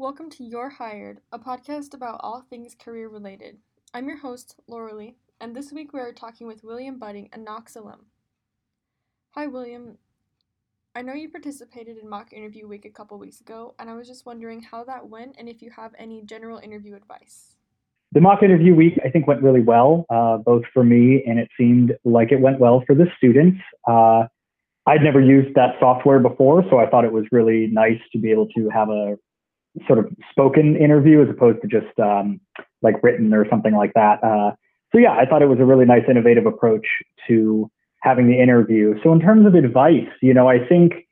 Welcome to You're Hired, a podcast about all things career related. I'm your host, Laura Lee, and this week we are talking with William Budding, a Knox alum. Hi, William. I know you participated in mock interview week a couple weeks ago, and I was just wondering how that went and if you have any general interview advice. The mock interview week, I think, went really well, uh, both for me and it seemed like it went well for the students. Uh, I'd never used that software before, so I thought it was really nice to be able to have a sort of spoken interview as opposed to just um, like written or something like that. Uh, so yeah, I thought it was a really nice, innovative approach to having the interview. So in terms of advice, you know, I think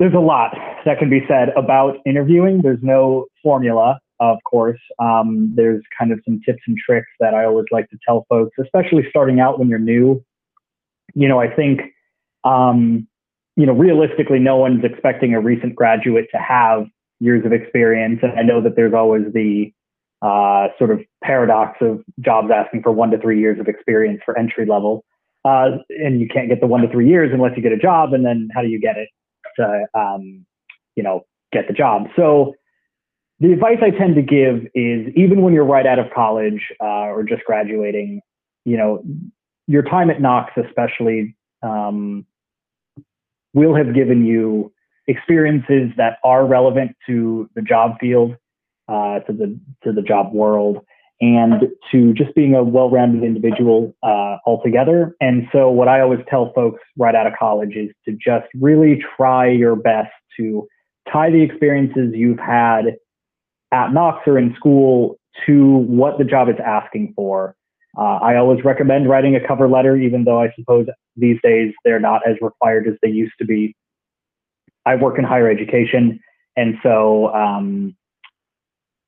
there's a lot that can be said about interviewing. There's no formula, of course. Um, there's kind of some tips and tricks that I always like to tell folks, especially starting out when you're new. You know, I think, um, you know, realistically, no one's expecting a recent graduate to have years of experience. And I know that there's always the uh, sort of paradox of jobs asking for one to three years of experience for entry level. Uh, and you can't get the one to three years unless you get a job. And then how do you get it to, um, you know, get the job? So the advice I tend to give is even when you're right out of college uh, or just graduating, you know, your time at Knox, especially, um, will have given you experiences that are relevant to the job field, uh, to the to the job world, and to just being a well-rounded individual uh, altogether. And so, what I always tell folks right out of college is to just really try your best to tie the experiences you've had at Knox or in school to what the job is asking for. Uh, I always recommend writing a cover letter, even though I suppose these days they're not as required as they used to be. I work in higher education, and so um,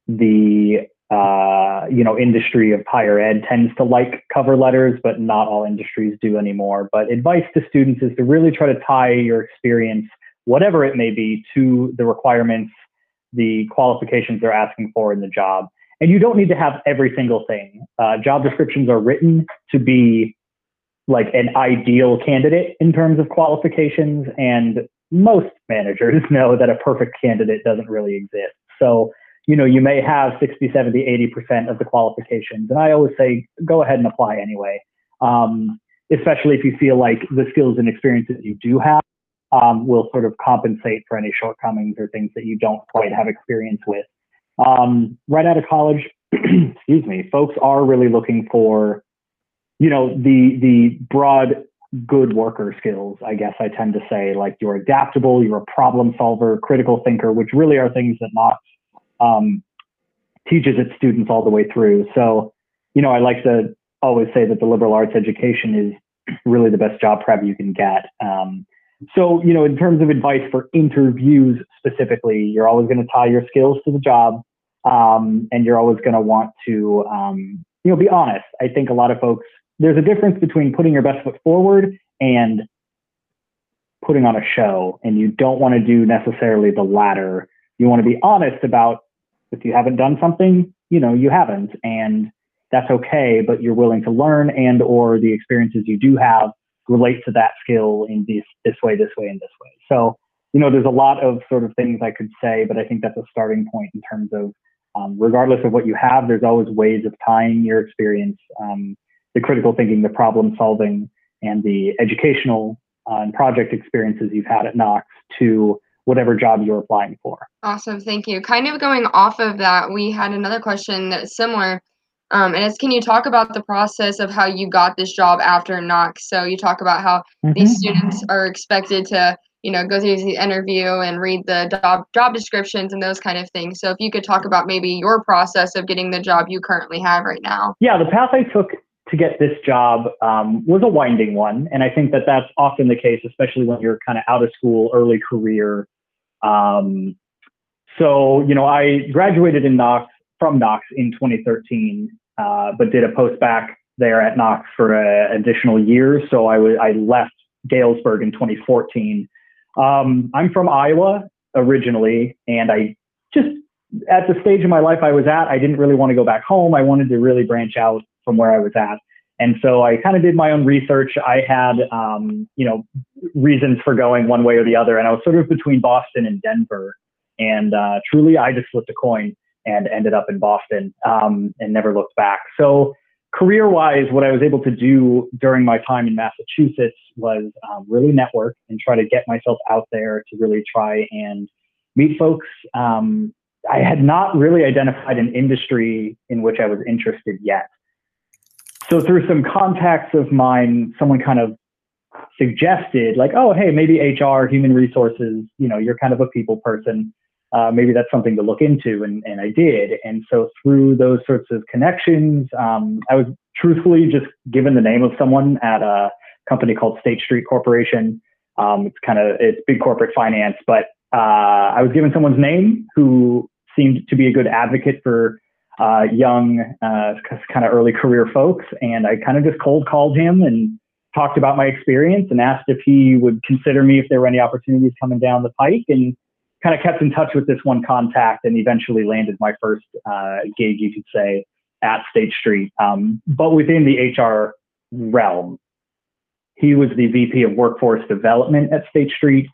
the uh, you know industry of higher ed tends to like cover letters, but not all industries do anymore. But advice to students is to really try to tie your experience, whatever it may be, to the requirements, the qualifications they're asking for in the job. And you don't need to have every single thing. Uh, job descriptions are written to be like an ideal candidate in terms of qualifications and most managers know that a perfect candidate doesn't really exist. So, you know, you may have 60, 70, 80% of the qualifications. And I always say, go ahead and apply anyway. Um, especially if you feel like the skills and experiences you do have um, will sort of compensate for any shortcomings or things that you don't quite have experience with. Um, right out of college, excuse me, folks are really looking for, you know, the the broad good worker skills, I guess I tend to say, like you're adaptable, you're a problem solver, critical thinker, which really are things that Knox um, teaches its students all the way through. So, you know, I like to always say that the liberal arts education is really the best job prep you can get. Um, so, you know, in terms of advice for interviews specifically, you're always going to tie your skills to the job, um, and you're always going to want to, um, you know, be honest. I think a lot of folks there's a difference between putting your best foot forward and putting on a show. And you don't want to do necessarily the latter. You want to be honest about if you haven't done something, you know, you haven't. And that's okay, but you're willing to learn and or the experiences you do have relate to that skill in this this way, this way, and this way. So, you know, there's a lot of sort of things I could say, but I think that's a starting point in terms of um, regardless of what you have, there's always ways of tying your experience um, the critical thinking, the problem solving, and the educational uh, and project experiences you've had at Knox to whatever job you're applying for. Awesome, thank you. Kind of going off of that, we had another question that's similar. Um, and it's can you talk about the process of how you got this job after Knox? So you talk about how mm-hmm. these students are expected to, you know, go through the interview and read the job job descriptions and those kind of things. So if you could talk about maybe your process of getting the job you currently have right now. Yeah, the path I took to get this job um, was a winding one. And I think that that's often the case, especially when you're kind of out of school, early career. Um, so, you know, I graduated in Knox from Knox in 2013, uh, but did a post-bac there at Knox for an additional year. So I, w- I left Galesburg in 2014. Um, I'm from Iowa originally, and I just at the stage of my life I was at, I didn't really want to go back home. I wanted to really branch out from where I was at. And so I kind of did my own research. I had, um, you know, reasons for going one way or the other. And I was sort of between Boston and Denver. And uh, truly, I just flipped a coin and ended up in Boston um, and never looked back. So, career wise, what I was able to do during my time in Massachusetts was um, really network and try to get myself out there to really try and meet folks. Um, I had not really identified an industry in which I was interested yet. So, through some contacts of mine, someone kind of suggested, like, oh, hey, maybe HR, human resources, you know, you're kind of a people person uh, maybe that's something to look into. And, and I did. And so through those sorts of connections, um, I was truthfully just given the name of someone at a company called State Street Corporation. Um, it's kind of, it's big corporate finance, but uh, I was given someone's name who seemed to be a good advocate for uh, young, uh, kind of early career folks. And I kind of just cold called him and talked about my experience and asked if he would consider me if there were any opportunities coming down the pike. And kind of kept in touch with this one contact and eventually landed my first uh, gig, you could say, at State Street, um, but within the HR realm. He was the VP of Workforce Development at State Street.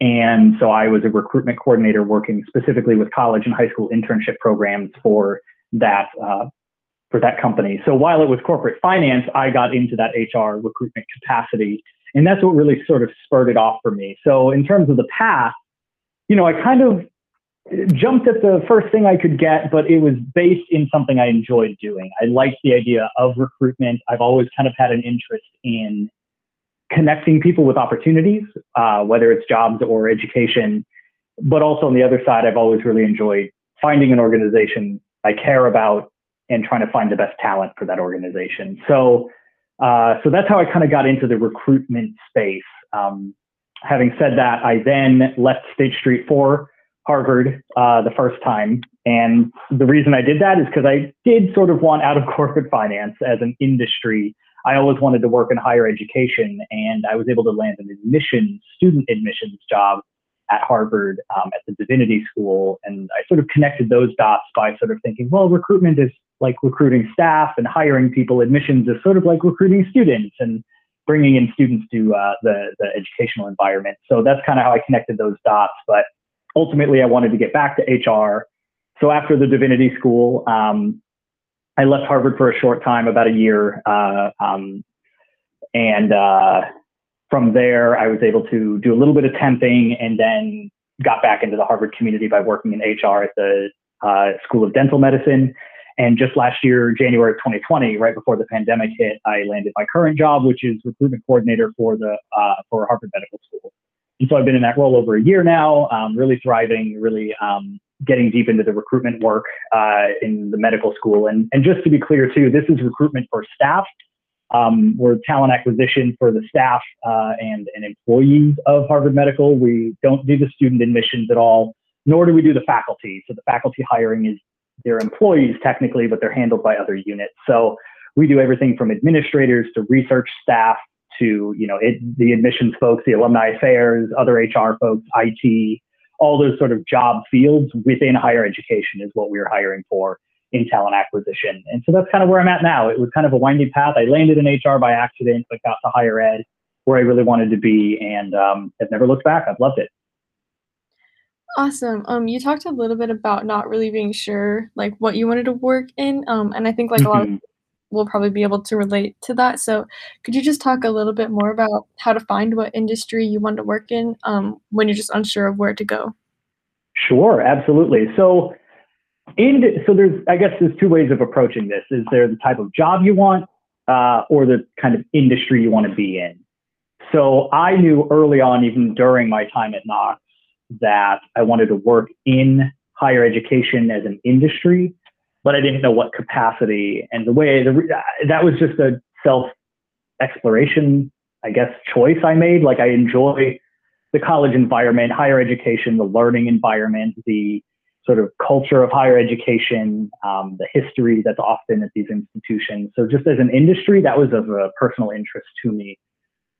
And so I was a recruitment coordinator working specifically with college and high school internship programs for that uh, for that company. So while it was corporate finance, I got into that HR recruitment capacity, and that's what really sort of spurred it off for me. So in terms of the path, you know, I kind of jumped at the first thing I could get, but it was based in something I enjoyed doing. I liked the idea of recruitment. I've always kind of had an interest in connecting people with opportunities, uh, whether it's jobs or education. But also on the other side, I've always really enjoyed finding an organization I care about and trying to find the best talent for that organization. So, uh, so that's how I kind of got into the recruitment space. Um, having said that, I then left State Street for Harvard uh, the first time. And the reason I did that is because I did sort of want out of corporate finance as an industry. I always wanted to work in higher education, and I was able to land an admissions, student admissions job at Harvard um, at the Divinity School. And I sort of connected those dots by sort of thinking, well, recruitment is like recruiting staff and hiring people. Admissions is sort of like recruiting students. And bringing in students to uh, the, the educational environment. So that's kind of how I connected those dots. But ultimately, I wanted to get back to HR. So after the divinity school, um, I left Harvard for a short time, about a year. Uh, um, and uh, from there, I was able to do a little bit of temping and then got back into the Harvard community by working in HR at the uh, School of Dental Medicine. And just last year, January of 2020, right before the pandemic hit, I landed my current job, which is recruitment coordinator for the uh, for Harvard Medical School. And so I've been in that role over a year now, um, really thriving, really um, getting deep into the recruitment work uh, in the medical school. And and just to be clear too, this is recruitment for staff. Um, we're talent acquisition for the staff uh, and and employees of Harvard Medical. We don't do the student admissions at all, nor do we do the faculty. So the faculty hiring is they're employees technically, but they're handled by other units. So we do everything from administrators to research staff to you know it, the admissions folks, the alumni affairs, other HR folks, IT, all those sort of job fields within higher education is what we are hiring for in talent acquisition. And so that's kind of where I'm at now. It was kind of a winding path. I landed in HR by accident, but got to higher ed where I really wanted to be, and um, I've never looked back. I've loved it. Awesome. Um, you talked a little bit about not really being sure like what you wanted to work in. Um, and I think like a lot of Mhm. people will probably be able to relate to that. So could you just talk a little bit more about how to find what industry you want to work in um, when you're just unsure of where to go? Sure, absolutely. So, in so there's I guess there's two ways of approaching this. Is there the type of job you want, uh, or the kind of industry you want to be in? So I knew early on, even during my time at Knox, that I wanted to work in higher education as an industry, but I didn't know what capacity. And the way the, that was just a self exploration, I guess, choice I made. Like I enjoy the college environment, higher education, the learning environment, the sort of culture of higher education, um, the history that's often at these institutions. So just as an industry, that was of a personal interest to me.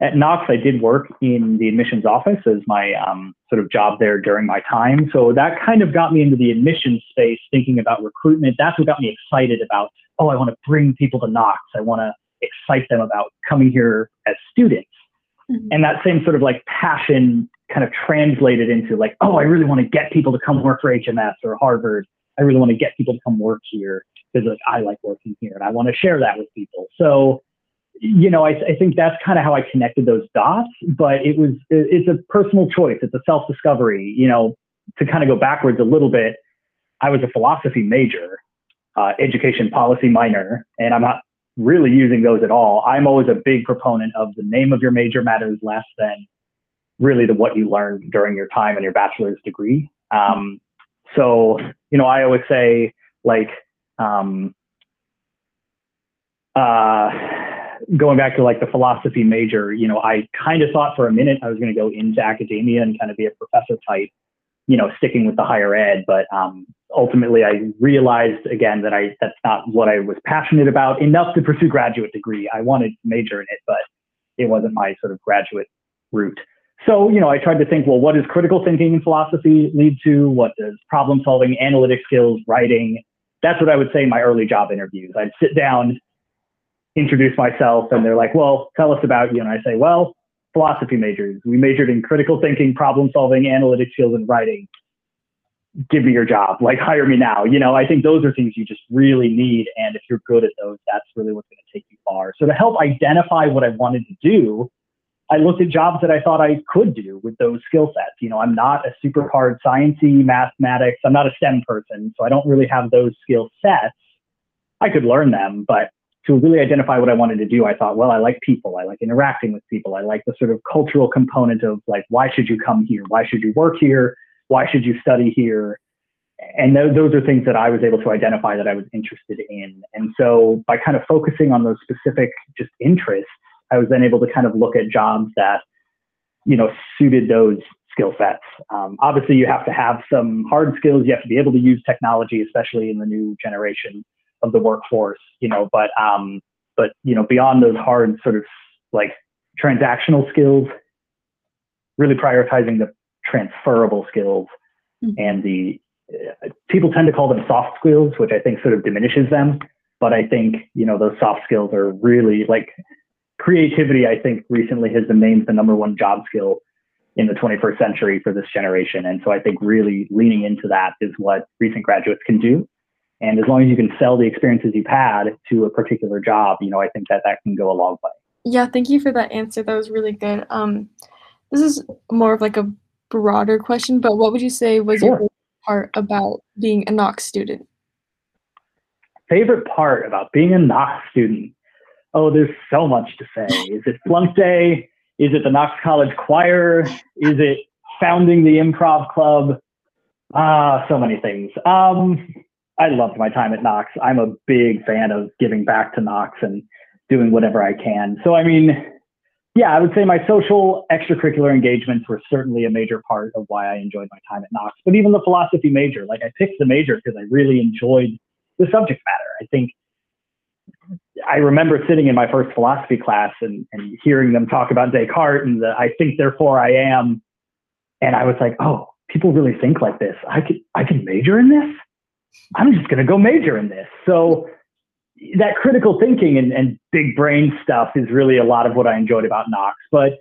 At Knox, I did work in the admissions office as my um, sort of job there during my time. So that kind of got me into the admissions space, thinking about recruitment. That's what got me excited about, oh, I want to bring people to Knox. I want to excite them about coming here as students. Mhm. And that same sort of like passion kind of translated into like, oh, I really want to get people to come work for HMS or Harvard. I really want to get people to come work here because like I like working here and I want to share that with people. So, you know, I, I think that's kind of how I connected those dots. But it was it's a personal choice. It's a self discovery. You know, to kind of go backwards a little bit, I was a philosophy major, uh, education policy minor, and I'm not really using those at all. I'm always a big proponent of the name of your major matters less than really the what you learned during your time in your bachelor's degree. Um, so, you know, I always say like, um, uh, going back to like the philosophy major, you know, I kind of thought for a minute I was going to go into academia and kind of be a professor type, you know, sticking with the higher ed. But um, ultimately, I realized again that I that's not what I was passionate about enough to pursue graduate degree. I wanted to major in it, but it wasn't my sort of graduate route. So, you know, I tried to think, well, what does critical thinking and philosophy lead to? What does problem solving, analytic skills, writing? That's what I would say in my early job interviews. I'd sit down, introduce myself, and they're like, well, tell us about you. And I say, well, philosophy majors. We majored in critical thinking, problem solving, analytic skills, and writing. Give me your job. Like, hire me now. You know, I think those are things you just really need. And if you're good at those, that's really what's going to take you far. So, to help identify what I wanted to do, I looked at jobs that I thought I could do with those skill sets. You know, I'm not a super hard sciencey mathematics. I'm not a STEM person, so I don't really have those skill sets. I could learn them, but to really identify what I wanted to do, I thought, well, I like people. I like interacting with people. I like the sort of cultural component of like, why should you come here? Why should you work here? Why should you study here? And th- those are things that I was able to identify that I was interested in. And so by kind of focusing on those specific just interests, I was then able to kind of look at jobs that, you know, suited those skill sets. Um, obviously, you have to have some hard skills. You have to be able to use technology, especially in the new generation of the workforce. You know, but um, but you know, beyond those hard sort of like transactional skills, really prioritizing the transferable skills mm-hmm. and the uh, people tend to call them soft skills, which I think sort of diminishes them. But I think you know those soft skills are really like creativity, I think, recently has been named the number one job skill in the 21st century for this generation. And so I think really leaning into that is what recent graduates can do. And as long as you can sell the experiences you've had to a particular job, you know, I think that that can go a long way. Yeah, thank you for that answer. That was really good. Um, this is more of like a broader question, but what would you say was sure. your part about being a Knox student? Favorite part about being a Knox student? Oh, there's so much to say. Is it flunk day? Is it the Knox College Choir? Is it founding the improv club? Ah, so many things. Um, I loved my time at Knox. I'm a big fan of giving back to Knox and doing whatever I can. So, I mean, yeah, I would say my social extracurricular engagements were certainly a major part of why I enjoyed my time at Knox. But even the philosophy major, like I picked the major because I really enjoyed the subject matter. I think I remember sitting in my first philosophy class and, and hearing them talk about Descartes and the I think therefore I am. And I was like, oh, people really think like this. I could I can major in this. I'm just gonna go major in this. So that critical thinking and, and big brain stuff is really a lot of what I enjoyed about Knox. But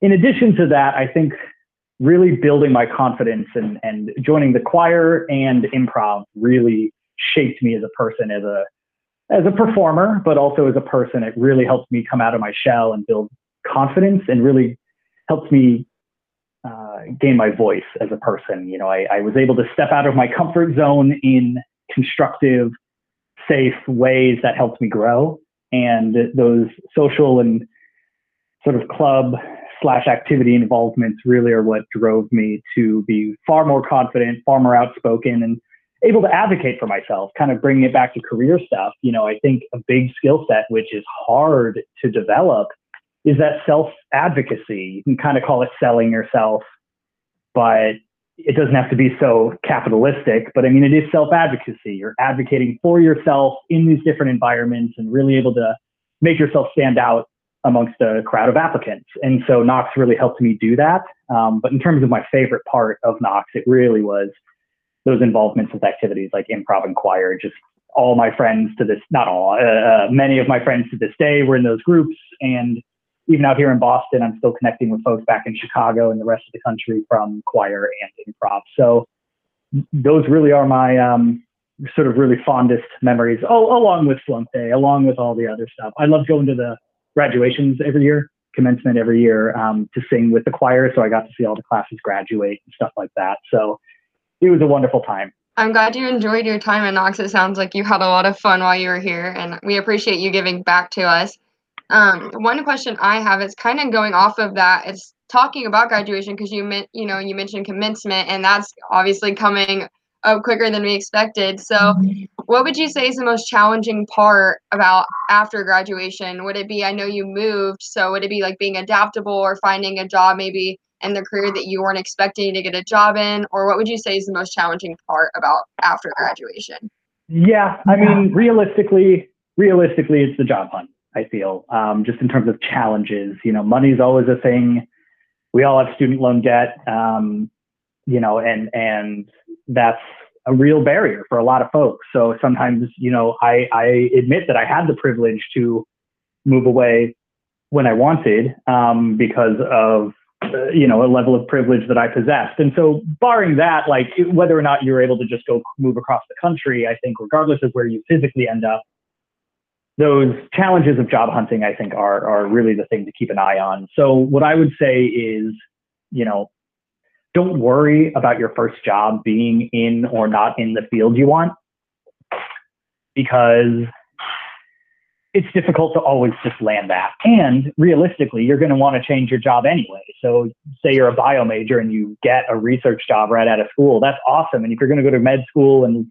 in addition to that, I think really building my confidence and, and joining the choir and improv really shaped me as a person, as a as a performer, but also as a person, it really helps me come out of my shell and build confidence and really helps me uh, gain my voice as a person. You know, I, I, was able to step out of my comfort zone in constructive, safe ways that helped me grow. And those social and sort of club slash activity involvements really are what drove me to be far more confident, far more outspoken, and able to advocate for myself, kind of bringing it back to career stuff. You know, I think a big skill set, which is hard to develop, is that self advocacy. You can kind of call it selling yourself, but it doesn't have to be so capitalistic. But I mean, it is self advocacy. You're advocating for yourself in these different environments and really able to make yourself stand out amongst a crowd of applicants. And so Knox really helped me do that. Um, but in terms of my favorite part of Knox, it really was those involvements with activities like improv and choir. Just all my friends to this, not all, uh, uh, many of my friends to this day were in those groups, and even out here in Boston, I'm still connecting with folks back in Chicago and the rest of the country from choir and improv. So those really are my um, sort of really fondest memories. Oh, along with Flunk Day, along with all the other stuff. I love going to the graduations every year, commencement every year um, to sing with the choir. So I got to see all the classes graduate and stuff like that. So it was a wonderful time. I'm glad you enjoyed your time at Knox. It sounds like you had a lot of fun while you were here, and we appreciate you giving back to us. Um, one question I have is kind of going off of that. It's talking about graduation because you meant you know you mentioned commencement, and that's obviously coming up quicker than we expected. So, what would you say is the most challenging part about after graduation? Would it be I know you moved, so would it be like being adaptable or finding a job maybe in the career that you weren't expecting to get a job in, or what would you say is the most challenging part about after graduation? Yeah, I mean, realistically, realistically, it's the job hunt. I feel um, just in terms of challenges. You know, money is always a thing. We all have student loan debt. Um, you know, and and that's a real barrier for a lot of folks. So sometimes, you know, I, I admit that I had the privilege to move away when I wanted um, because of uh, you know a level of privilege that I possessed. And so, barring that, like whether or not you're able to just go move across the country, I think regardless of where you physically end up, those challenges of job hunting, I think, are are really the thing to keep an eye on. So, what I would say is, you know, don't worry about your first job being in or not in the field you want because it's difficult to always just land that. And realistically, you're going to want to change your job anyway. So, say you're a bio major and you get a research job right out of school, that's awesome. And if you're going to go to med school and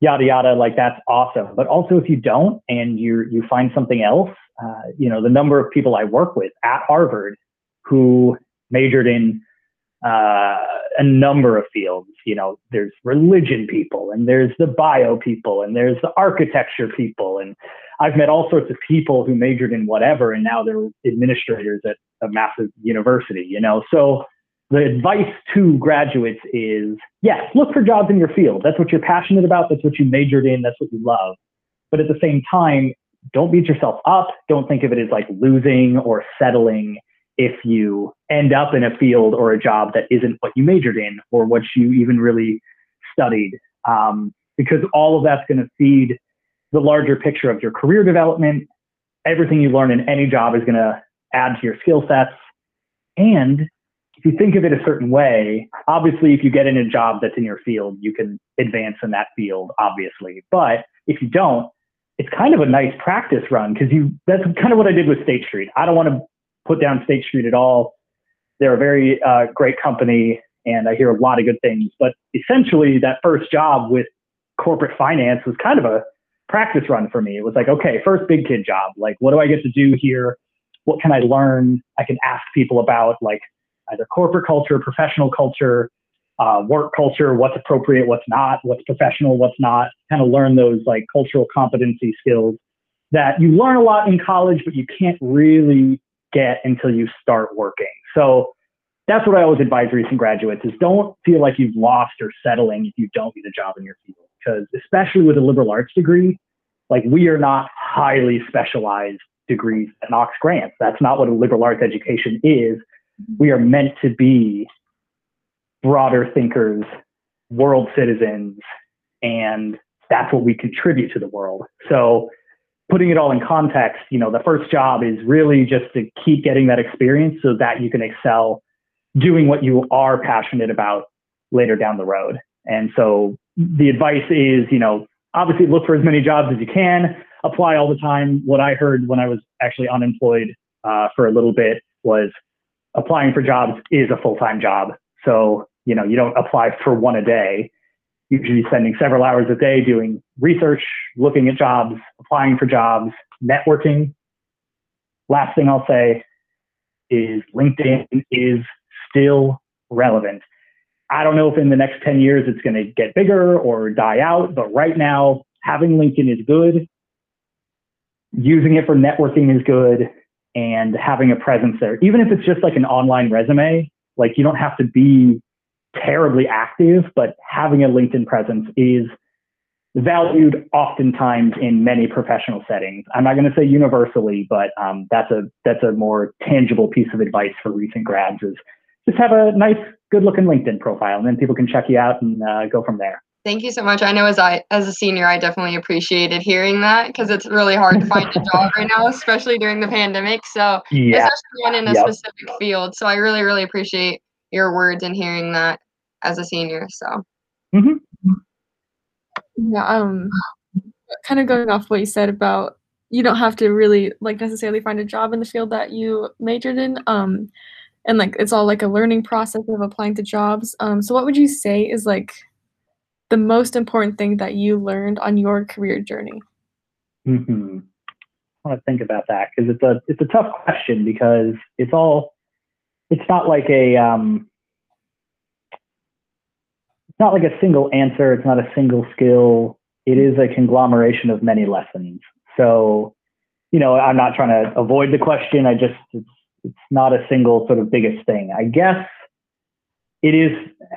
yada yada, like that's awesome. But also, if you don't and you you find something else, uh, you know, the number of people I work with at Harvard who majored in uh, a number of fields. You know, there's religion people, and there's the bio people, and there's the architecture people, and I've met all sorts of people who majored in whatever, and now they're administrators at a massive university. You know, so the advice to graduates is yes, look for jobs in your field. That's what you're passionate about. That's what you majored in. That's what you love. But at the same time, don't beat yourself up. Don't think of it as like losing or settling if you end up in a field or a job that isn't what you majored in or what you even really studied, um, because all of that's going to feed the larger picture of your career development. Everything you learn in any job is going to add to your skill sets. And if you think of it a certain way, obviously, if you get in a job that's in your field, you can advance in that field, obviously. But if you don't, it's kind of a nice practice run because you that's kind of what I did with State Street. I don't want to put down State Street at all. They're a very uh, great company, and I hear a lot of good things. But essentially, that first job with corporate finance was kind of a practice run for me. It was like, okay, first big kid job. Like, what do I get to do here? What can I learn? I can ask people about like either corporate culture, professional culture, uh, work culture, what's appropriate, what's not, what's professional, what's not. Kind of learn those like cultural competency skills that you learn a lot in college, but you can't really get until you start working. So that's what I always advise recent graduates is don't feel like you've lost or settling if you don't get a job in your field. Because especially with a liberal arts degree, like we are not highly specialized degrees at Knox grants. That's not what a liberal arts education is. Mm-hmm. We are meant to be broader thinkers, world citizens, and that's what we contribute to the world. So putting it all in context, you know, the first job is really just to keep getting that experience so that you can excel doing what you are passionate about later down the road. And so the advice is, you know, obviously look for as many jobs as you can, apply all the time. What I heard when I was actually unemployed uh, for a little bit was applying for jobs is a full time job. So, you know, you don't apply for one a day usually spending several hours a day doing research, looking at jobs, applying for jobs, networking. Last thing I'll say is LinkedIn is still relevant. I don't know if in the next 10 years it's going to get bigger or die out, but right now, having LinkedIn is good. Using it for networking is good. And having a presence there, even if it's just like an online resume, like you don't have to be terribly active, but having a LinkedIn presence is valued oftentimes in many professional settings. I'm not going to say universally, but um, that's a that's a more tangible piece of advice for recent grads is just have a nice, good looking LinkedIn profile, and then people can check you out and uh, go from there. Thank you so much. I know as I as a senior, I definitely appreciated hearing that because it's really hard to find a job right now, especially during the pandemic. So yeah. especially one in a yep. specific field. So I really, really appreciate your words and hearing that as a senior. So. Mm-hmm. Yeah. Um. Kind of going off what you said about you don't have to really like necessarily find a job in the field that you majored in. Um, and like it's all like a learning process of applying to jobs. Um. So what would you say is like the most important thing that you learned on your career journey? Mm-hmm. I want to think about that because it's a it's a tough question because it's all it's not like a um, it's not like a single answer. It's not a single skill. It is a conglomeration of many lessons. So, you know, I'm not trying to avoid the question. I just it's it's not a single sort of biggest thing. I guess it is.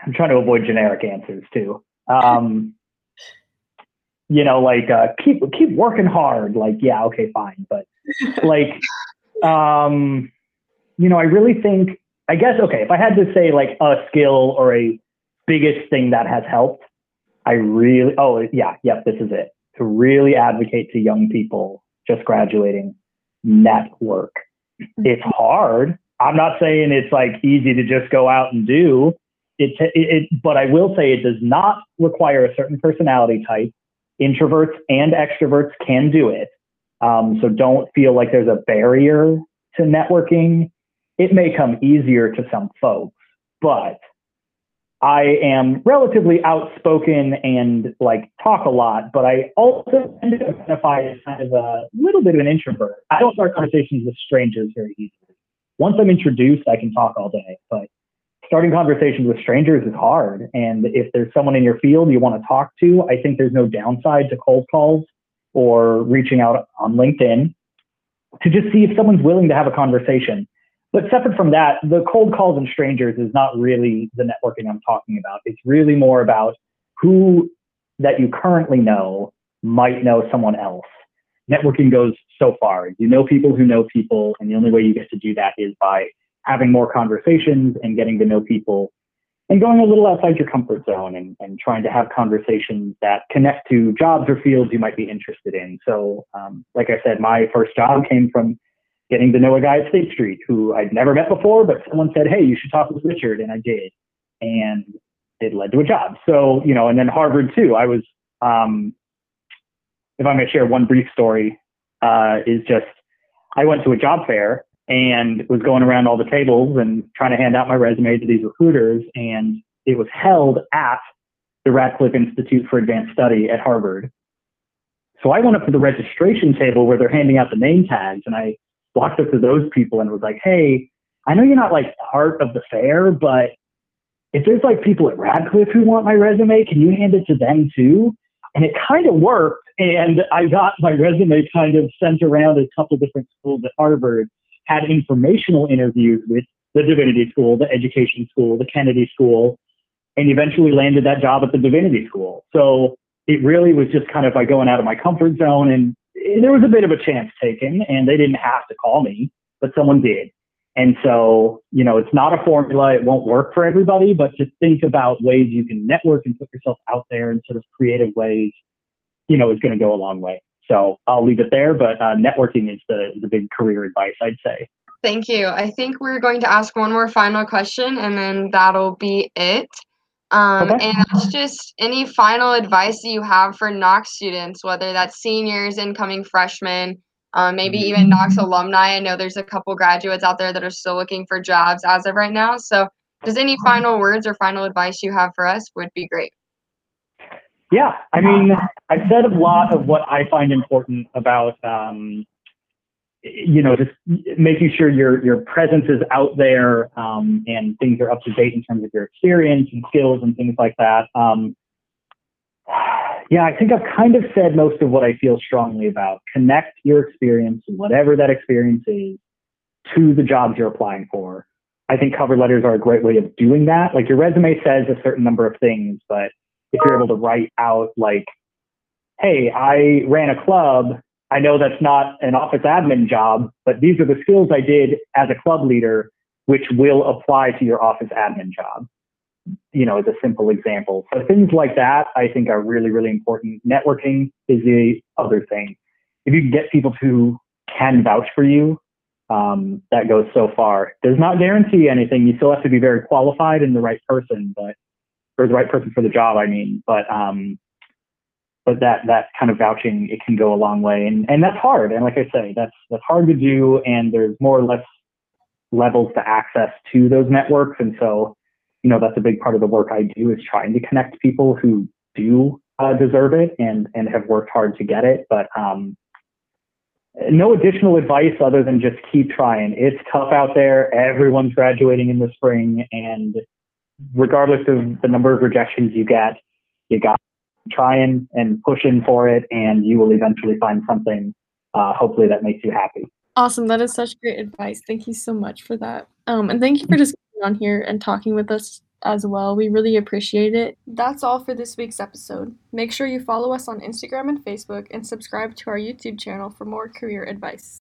I'm trying to avoid generic answers too. Um, you know, like uh, keep keep working hard. Like, yeah, okay, fine, but like, um, you know, I really think. I guess okay. If I had to say like a skill or a biggest thing that has helped, I really. Oh yeah, yep. This is it. To really advocate to young people just graduating, network. Mm-hmm. It's hard. I'm not saying it's like easy to just go out and do, it, it, it, but I will say it does not require a certain personality type. Introverts and extroverts can do it. Um, so don't feel like there's a barrier to networking. It may come easier to some folks, but I am relatively outspoken and like talk a lot, but I also tend to identify as kind of a little bit of an introvert. I don't start conversations with strangers very easily. Once I'm introduced, I can talk all day, but starting conversations with strangers is hard. And if there's someone in your field you want to talk to, I think there's no downside to cold calls or reaching out on LinkedIn to just see if someone's willing to have a conversation. But separate from that, the cold calls and strangers is not really the networking I'm talking about. It's really more about who that you currently know might know someone else. Networking goes so far. You know people who know people, and the only way you get to do that is by having more conversations and getting to know people and going a little outside your comfort zone and, and trying to have conversations that connect to jobs or fields you might be interested in. So, um, like I said, my first job came from getting to know a guy at State Street who I'd never met before, but someone said, Hey, you should talk with Richard. And I did. And it led to a job. So, you know, and then Harvard too. I was, um, if I'm going to share one brief story, uh, is just I went to a job fair and was going around all the tables and trying to hand out my resume to these recruiters. And it was held at the Radcliffe Institute for Advanced Study at Harvard. So I went up to the registration table where they're handing out the name tags and I walked up to those people and was like, Hey, I know you're not like part of the fair, but if there's like people at Radcliffe who want my resume, can you hand it to them too? And it kind of worked. And I got my resume kind of sent around a couple different schools at Harvard had informational interviews with the Divinity School, the Education School, the Kennedy School, and eventually landed that job at the Divinity School. So it really was just kind of like going out of my comfort zone. And there was a bit of a chance taken, and they didn't have to call me, but someone did. And so, you know, it's not a formula. It won't work for everybody, but to think about ways you can network and put yourself out there in sort of creative ways, you know, is going to go a long way. So I'll leave it there, but uh, networking is the, the big career advice, I'd say. Thank you. I think we're going to ask one more final question and then that'll be it. Um, okay. And that's just any final advice that you have for Knox students, whether that's seniors, incoming freshmen, um, maybe mm-hmm. even Knox alumni. I know there's a couple graduates out there that are still looking for jobs as of right now. So, just any final words or final advice you have for us would be great. Yeah, I mean, I've said a lot of what I find important about, um, you know, just making sure your your presence is out there um, and things are up to date in terms of your experience and skills and things like that. Um, yeah, I think I've kind of said most of what I feel strongly about. Connect your experience, whatever that experience is, to the jobs you're applying for. I think cover letters are a great way of doing that. Like your resume says a certain number of things, but if you're able to write out like hey, I ran a club. I know that's not an office admin job, but these are the skills I did as a club leader, which will apply to your office admin job. You know, as a simple example. So things like that, I think are really, really important. Networking is the other thing. If you can get people who can vouch for you, um, that goes so far. Does not guarantee anything. You still have to be very qualified and the right person, but or the right person for the job. I mean, but um, but that that kind of vouching it can go a long way, and and that's hard. And like I say, that's that's hard to do, and there's more or less levels to access to those networks, and so you know that's a big part of the work I do is trying to connect people who do uh, deserve it and and have worked hard to get it, but um, no additional advice other than just keep trying. It's tough out there. Everyone's graduating in the spring, and regardless of the number of rejections you get, you got to try and, and push in for it, and you will eventually find something, uh, hopefully, that makes you happy. Awesome. That is such great advice. Thank you so much for that. Um, and thank you for just coming on here and talking with us as well. We really appreciate it. That's all for this week's episode. Make sure you follow us on Instagram and Facebook and subscribe to our YouTube channel for more career advice.